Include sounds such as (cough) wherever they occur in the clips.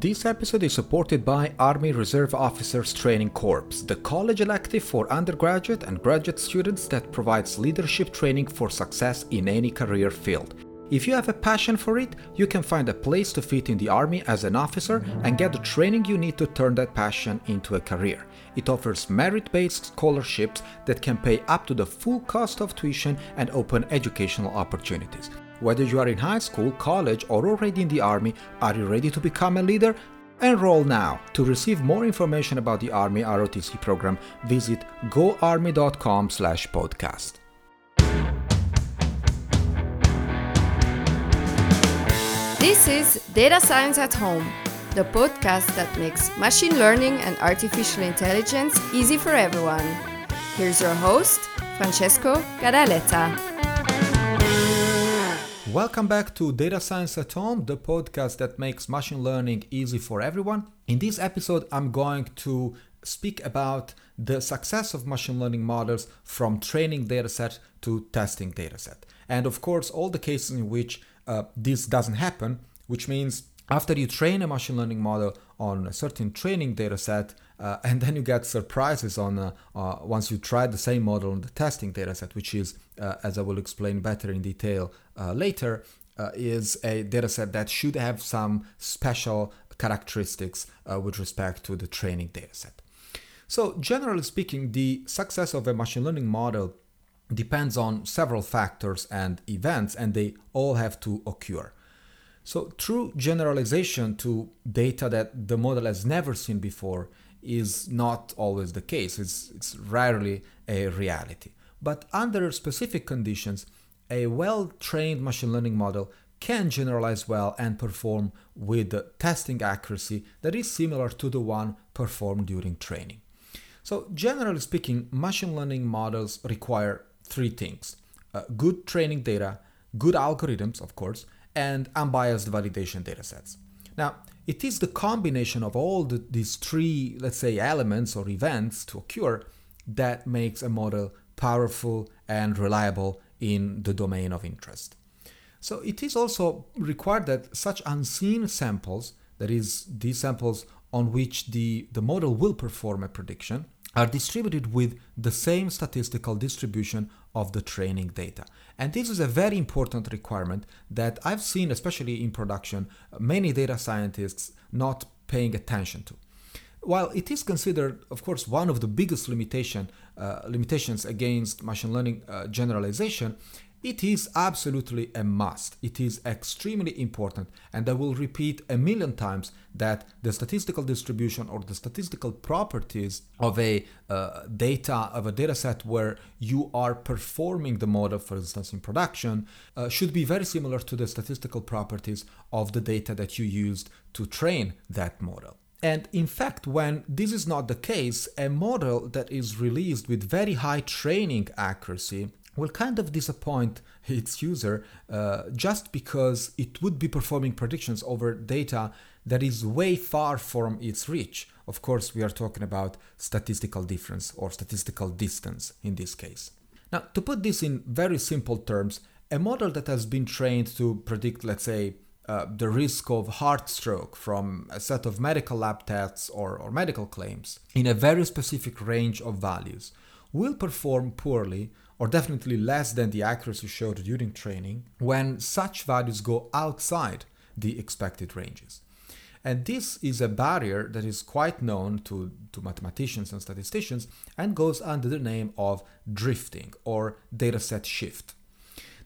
This episode is supported by Army Reserve Officers Training Corps, the college elective for undergraduate and graduate students that provides leadership training for success in any career field. If you have a passion for it, you can find a place to fit in the Army as an officer and get the training you need to turn that passion into a career. It offers merit based scholarships that can pay up to the full cost of tuition and open educational opportunities. Whether you are in high school, college, or already in the Army, are you ready to become a leader? Enroll now. To receive more information about the Army ROTC program, visit goarmy.com/podcast. This is Data Science at Home, the podcast that makes machine learning and artificial intelligence easy for everyone. Here's your host, Francesco Gadaletta. Welcome back to Data Science at Home, the podcast that makes machine learning easy for everyone. In this episode, I'm going to speak about the success of machine learning models from training dataset to testing dataset. And of course, all the cases in which uh, this doesn't happen, which means after you train a machine learning model on a certain training data set, uh, and then you get surprises on uh, uh, once you try the same model on the testing data set, which is, uh, as I will explain better in detail uh, later, is a data set that should have some special characteristics with respect to the training data set. So, generally speaking, the success of a machine learning model depends on several factors and events, and they all have to occur. So, true generalization to data that the model has never seen before is not always the case. It's, it's rarely a reality. But under specific conditions, a well trained machine learning model can generalize well and perform with testing accuracy that is similar to the one performed during training. So, generally speaking, machine learning models require three things uh, good training data, good algorithms, of course, and unbiased validation datasets. Now, it is the combination of all the, these three, let's say, elements or events to occur that makes a model powerful and reliable in the domain of interest. So it is also required that such unseen samples, that is, these samples on which the, the model will perform a prediction, are distributed with the same statistical distribution of the training data. And this is a very important requirement that I've seen, especially in production, many data scientists not paying attention to. While it is considered, of course, one of the biggest limitation, uh, limitations against machine learning uh, generalization, it is absolutely a must. It is extremely important. And I will repeat a million times that the statistical distribution or the statistical properties of a uh, data, of a data set where you are performing the model, for instance, in production, uh, should be very similar to the statistical properties of the data that you used to train that model. And in fact, when this is not the case, a model that is released with very high training accuracy will kind of disappoint its user uh, just because it would be performing predictions over data that is way far from its reach. Of course, we are talking about statistical difference or statistical distance in this case. Now, to put this in very simple terms, a model that has been trained to predict, let's say, uh, the risk of heart stroke from a set of medical lab tests or, or medical claims in a very specific range of values will perform poorly or definitely less than the accuracy showed during training when such values go outside the expected ranges. And this is a barrier that is quite known to, to mathematicians and statisticians and goes under the name of drifting or dataset shift.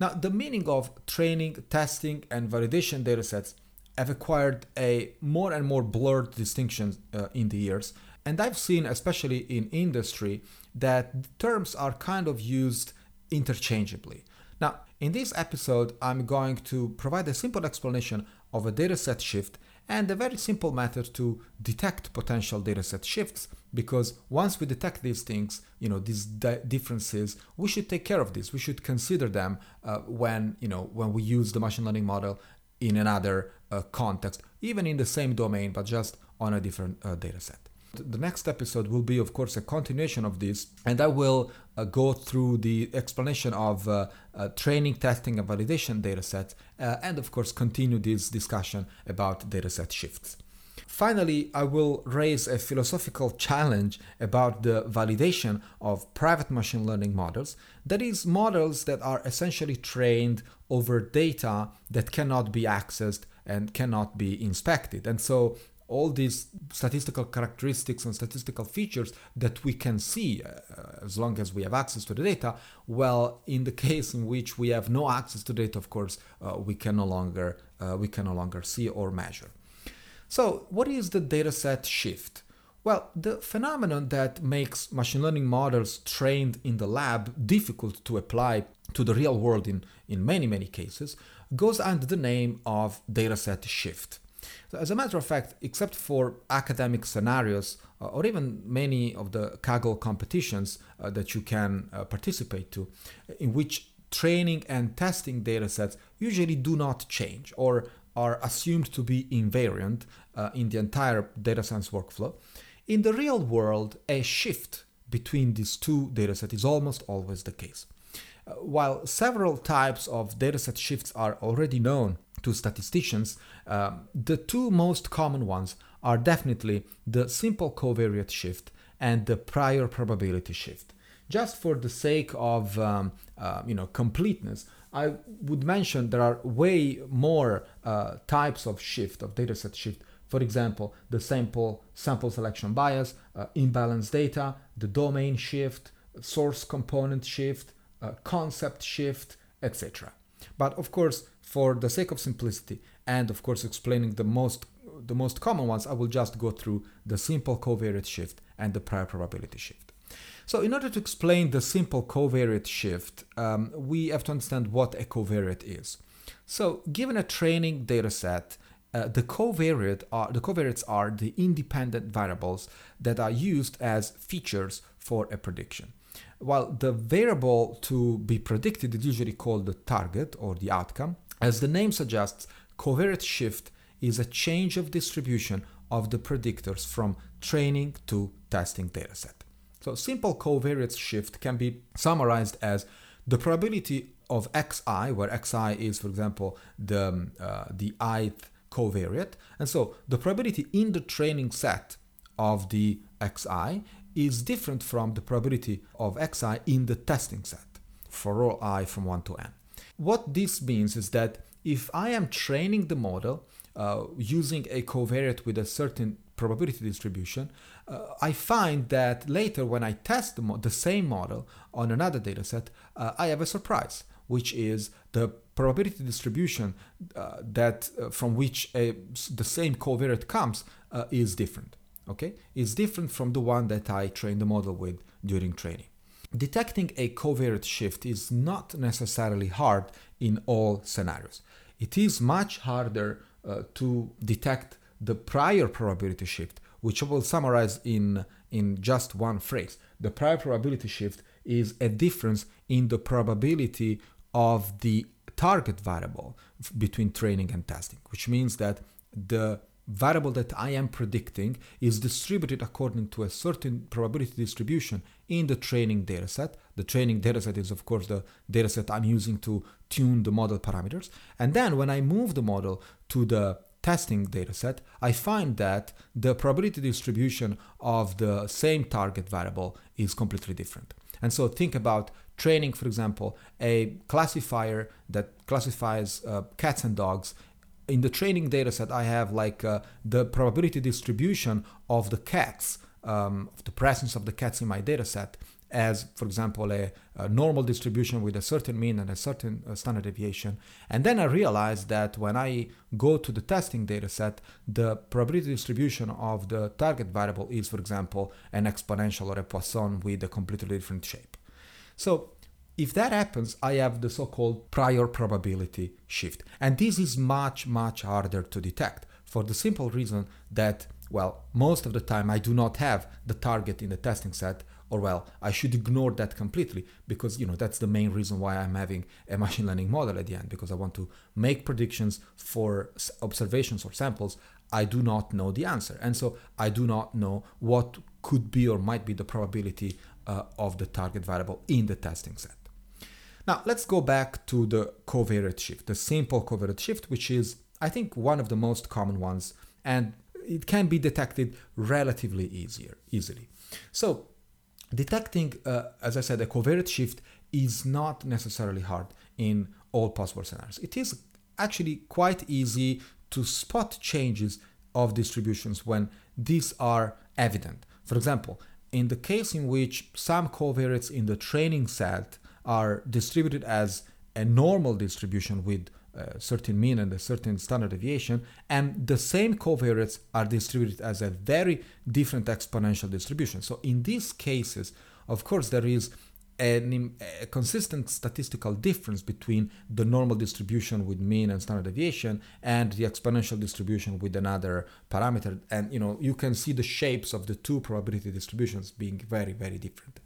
Now, the meaning of training, testing, and validation datasets have acquired a more and more blurred distinction uh, in the years, and I've seen, especially in industry, that terms are kind of used interchangeably. Now, in this episode, I'm going to provide a simple explanation of a dataset shift and a very simple method to detect potential dataset shifts because once we detect these things, you know, these di- differences, we should take care of this. We should consider them uh, when, you know, when we use the machine learning model in another uh, context, even in the same domain, but just on a different uh, dataset. The next episode will be, of course, a continuation of this, and I will uh, go through the explanation of uh, uh, training, testing, and validation datasets, uh, and of course, continue this discussion about dataset shifts. Finally, I will raise a philosophical challenge about the validation of private machine learning models, that is, models that are essentially trained over data that cannot be accessed and cannot be inspected. And so all these statistical characteristics and statistical features that we can see uh, as long as we have access to the data. Well in the (laughs) case in which we have no access to data of course uh, we can no longer uh, we can no longer see or measure. So what is the dataset shift? Well, the phenomenon that makes machine learning models trained in the lab difficult to apply to the real world in, in many, many cases goes under the name of dataset shift. So as a matter of fact, except for academic scenarios uh, or even many of the Kaggle competitions uh, that you can uh, participate to, in which training and testing datasets usually do not change or are assumed to be invariant uh, in the entire data science workflow, in the real world, a shift between these two datasets is almost always the case. Uh, while several types of dataset shifts are already known to statisticians, uh, the two most common ones are definitely the simple covariate shift and the prior probability shift. Just for the sake of um, uh, you know completeness, I would mention there are way more uh, types of shift of dataset shift. For example, the sample sample selection bias, uh, imbalance data, the domain shift, source component shift, uh, concept shift, etc. But of course, for the sake of simplicity and of course explaining the most the most common ones, I will just go through the simple covariate shift and the prior probability shift. So in order to explain the simple covariate shift, um, we have to understand what a covariate is. So given a training data set, uh, the covariate are the covariates are the independent variables that are used as features for a prediction. While the variable to be predicted is usually called the target or the outcome, as the name suggests, covariate shift is a change of distribution of the predictors from training to testing dataset. So simple covariate shift can be summarized as the probability of xi, where xi is, for example, the, um, uh, the ith covariate. And so the probability in the training set of the xi is different from the probability of xi in the testing set for all i from 1 to n. What this means is that if I am training the model uh, using a covariate with a certain probability distribution, uh, I find that later when I test the, the same model on another dataset, uh, I have a surprise, which is the probability distribution uh, that uh, from which a, the same covariate comes uh, is different. Okay, is different from the one that I trained the model with during training. Detecting a covariate shift is not necessarily hard in all scenarios. It is much harder uh, to detect the prior probability shift, which I will summarize in, in just one phrase. The prior probability shift is a difference in the probability of the target variable between training and testing, which means that the variable that I am predicting is distributed according to a certain probability distribution in the training dataset. The training dataset is, of course, the dataset I'm using to tune the model parameters. And then when I move the model to the testing dataset, I find that the probability distribution of the same target variable is completely different. And so think about training, for example, a classifier that classifies uh, cats and dogs in the training data set, I have like uh, the probability distribution of the cats, um, of the presence of the cats in my data set, as, for example, a, a, normal distribution with a certain mean and a certain uh, standard deviation. And then I realized that when I go to the testing data set, the probability distribution of the target variable is, for example, an exponential or a Poisson with a completely different shape. So if that happens, I have the so called prior probability shift. And this is much, much harder to detect for the simple reason that, well, most of the time I do not have the target in the testing set, or well, I should ignore that completely because, you know, that's the main reason why I'm having a machine learning model at the end because I want to make predictions for observations or samples. I do not know the answer. And so I do not know what could be or might be the probability uh, of the target variable in the testing set. Now let's go back to the covariate shift, the simple covariate shift, which is, I think, one of the most common ones. And it can be detected relatively easier, easily. So detecting, uh, as I said, a covariate shift is not necessarily hard in all possible scenarios. It is actually quite easy to spot changes of distributions when these are evident. For example, in the case in which some covariates in the training set are distributed as a normal distribution with a certain mean and a certain standard deviation, and the same covariates are distributed as a very different exponential distribution. So in these cases, of course, there is an, a consistent statistical difference between the normal distribution with mean and standard deviation and the exponential distribution with another parameter and you know you can see the shapes of the two probability distributions being very very different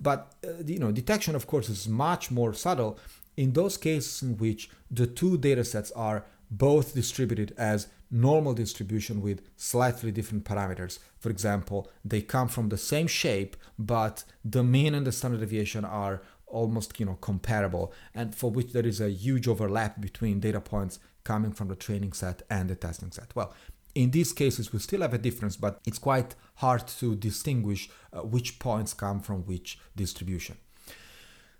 but uh, you know detection of course is much more subtle in those cases in which the two data sets are both distributed as normal distribution with slightly different parameters. For example, they come from the same shape, but the mean and the standard deviation are almost you know comparable and for which there is a huge overlap between data points coming from the training set and the testing set. Well, in these cases, we still have a difference, but it's quite hard to distinguish uh, which points come from which distribution.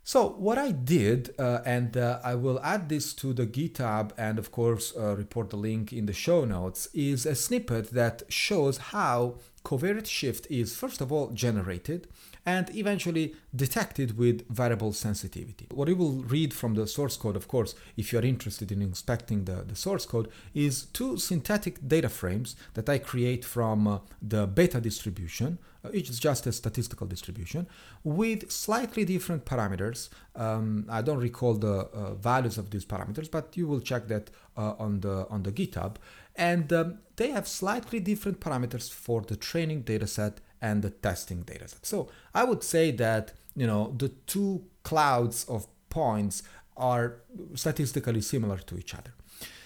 So what I did, uh, and uh, I will add this to the GitHub and of course uh, report the link in the show notes, is a snippet that shows how covariate shift is first of all generated and eventually detected with variable sensitivity. What you will read from the source code, of course, if you're interested in inspecting the, the source code, is two synthetic data frames that I create from uh, the beta distribution, uh, which is just a statistical distribution, with slightly different parameters. Um, I don't recall the uh, values of these parameters, but you will check that uh, on the on the GitHub. And um, they have slightly different parameters for the training dataset and the testing dataset. So I would say that you know the two clouds of points are statistically similar to each other.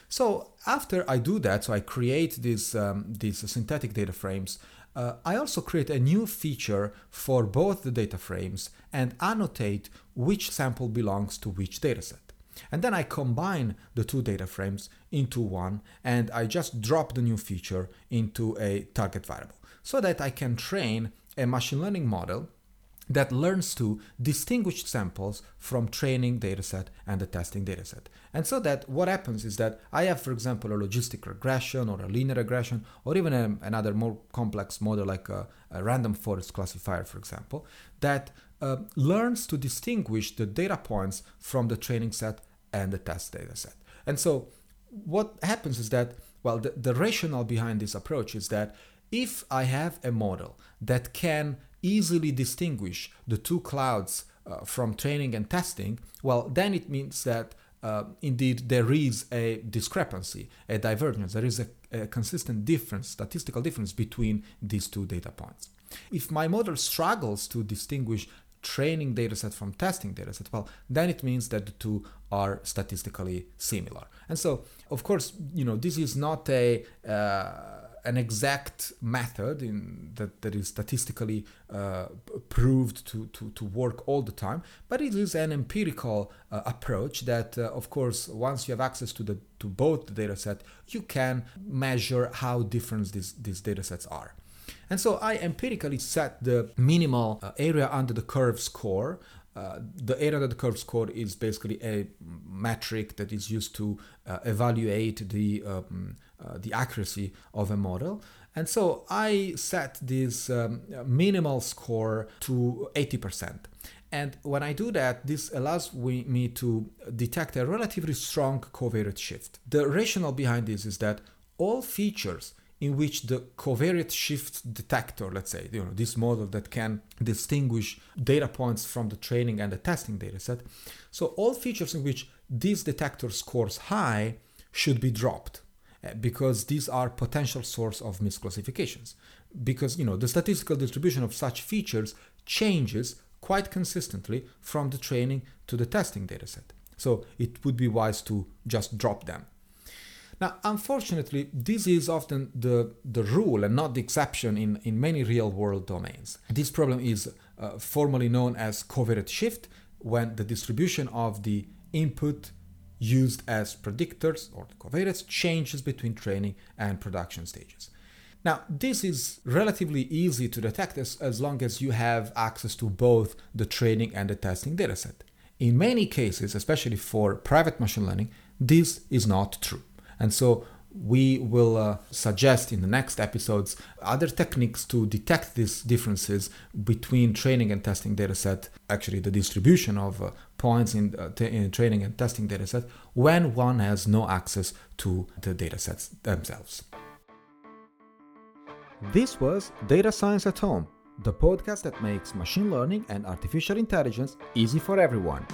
So after I do that, so I create these um, these synthetic data frames. Uh, I also create a new feature for both the data frames and annotate which sample belongs to which dataset. And then I combine the two data frames into one and I just drop the new feature into a target variable so that I can train a machine learning model that learns to distinguish samples from training dataset and the testing dataset. And so that what happens is that I have, for example, a logistic regression or a linear regression or even a, another more complex model like a, a, random forest classifier, for example, that uh, learns to distinguish the data points from the training set and the test dataset. And so what happens is that, well, the, the rationale behind this approach is that if I have a model that can easily distinguish the two clouds uh, from training and testing, well, then it means that uh, indeed there is a discrepancy, a divergence, there is a, a, consistent difference, statistical difference between these two data points. If my model struggles to distinguish training dataset from testing dataset, well, then it means that the two are statistically similar. And so, of course, you know, this is not a uh, an exact method in that, that is statistically uh, proved to, to, to work all the time, but it is an empirical uh, approach that, uh, of course, once you have access to the to both the data set, you can measure how different these, these data sets are. And so I empirically set the minimal uh, area under the curve score uh, the area under the curve score is basically a metric that is used to uh, evaluate the um, uh, the accuracy of a model. And so I set this um, minimal score to 80%. And when I do that, this allows me to detect a relatively strong covariate shift. The rationale behind this is that all features in which the covariate shift detector, let's say, you know, this model that can distinguish data points from the training and the testing dataset. So all features in which this detector scores high should be dropped because these are potential source of misclassifications. Because you know the statistical distribution of such features changes quite consistently from the training to the testing dataset so it would be wise to just drop them. Now, unfortunately, this is often the, the rule and not the exception in, in many real world domains. This problem is uh, formally known as covariate shift when the distribution of the input used as predictors or the covariates changes between training and production stages. Now, this is relatively easy to detect as, as long as you have access to both the training and the testing dataset. In many cases, especially for private machine learning, this is not true. And so we will uh, suggest in the next episodes other techniques to detect these differences between training and testing dataset, actually the distribution of uh, points in, uh, t- in training and testing dataset when one has no access to the datasets themselves. This was Data Science at Home, the podcast that makes machine learning and artificial intelligence easy for everyone.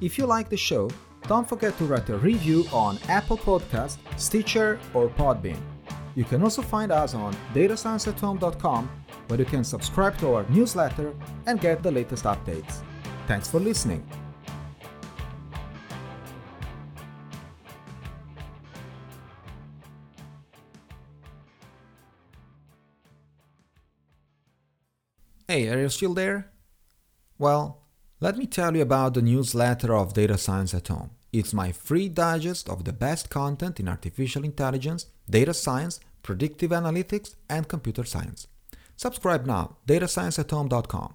If you like the show, don't forget to write a review on Apple Podcast, Stitcher, or Podbean. You can also find us on datascienceathome.com where you can subscribe to our newsletter and get the latest updates. Thanks for listening. Hey, are you still there? Well, let me tell you about the newsletter of Data Science at Home. It's my free digest of the best content in artificial intelligence, data science, predictive analytics, and computer science. Subscribe now, at datascienceathome.com.